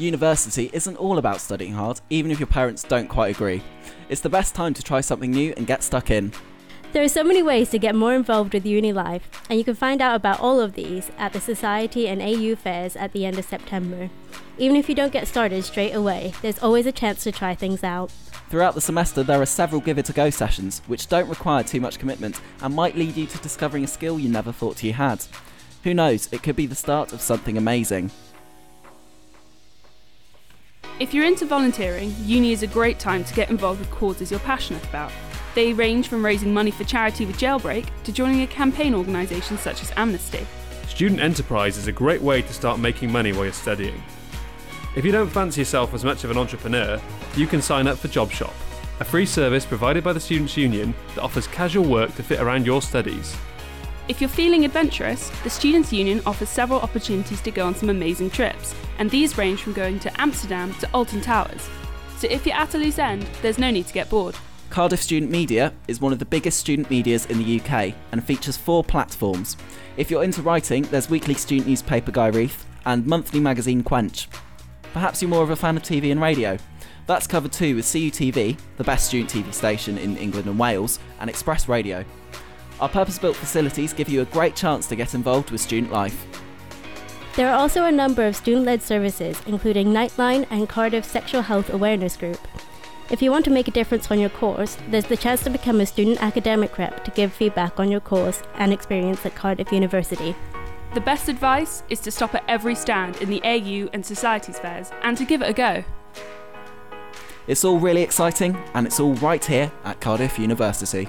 University isn't all about studying hard, even if your parents don't quite agree. It's the best time to try something new and get stuck in. There are so many ways to get more involved with uni life, and you can find out about all of these at the Society and AU fairs at the end of September. Even if you don't get started straight away, there's always a chance to try things out. Throughout the semester, there are several Give It a Go sessions, which don't require too much commitment and might lead you to discovering a skill you never thought you had. Who knows, it could be the start of something amazing. If you're into volunteering, uni is a great time to get involved with causes you're passionate about. They range from raising money for charity with Jailbreak to joining a campaign organisation such as Amnesty. Student enterprise is a great way to start making money while you're studying. If you don't fancy yourself as much of an entrepreneur, you can sign up for Job Shop, a free service provided by the Students' Union that offers casual work to fit around your studies. If you're feeling adventurous, the Students' Union offers several opportunities to go on some amazing trips, and these range from going to Amsterdam to Alton Towers. So if you're at a loose end, there's no need to get bored. Cardiff Student Media is one of the biggest student medias in the UK and features four platforms. If you're into writing, there's weekly student newspaper Gair Rhydd and monthly magazine Quench. Perhaps you're more of a fan of TV and radio. That's covered too with CUTV, the best student TV station in England and Wales, and Xpress Radio. Our purpose built facilities give you a great chance to get involved with student life. There are also a number of student led services, including Nightline and Cardiff Sexual Health Awareness Group. If you want to make a difference on your course, there's the chance to become a student academic rep to give feedback on your course and experience at Cardiff University. The best advice is to stop at every stand in the AU and Societies fairs and to give it a go. It's all really exciting and it's all right here at Cardiff University.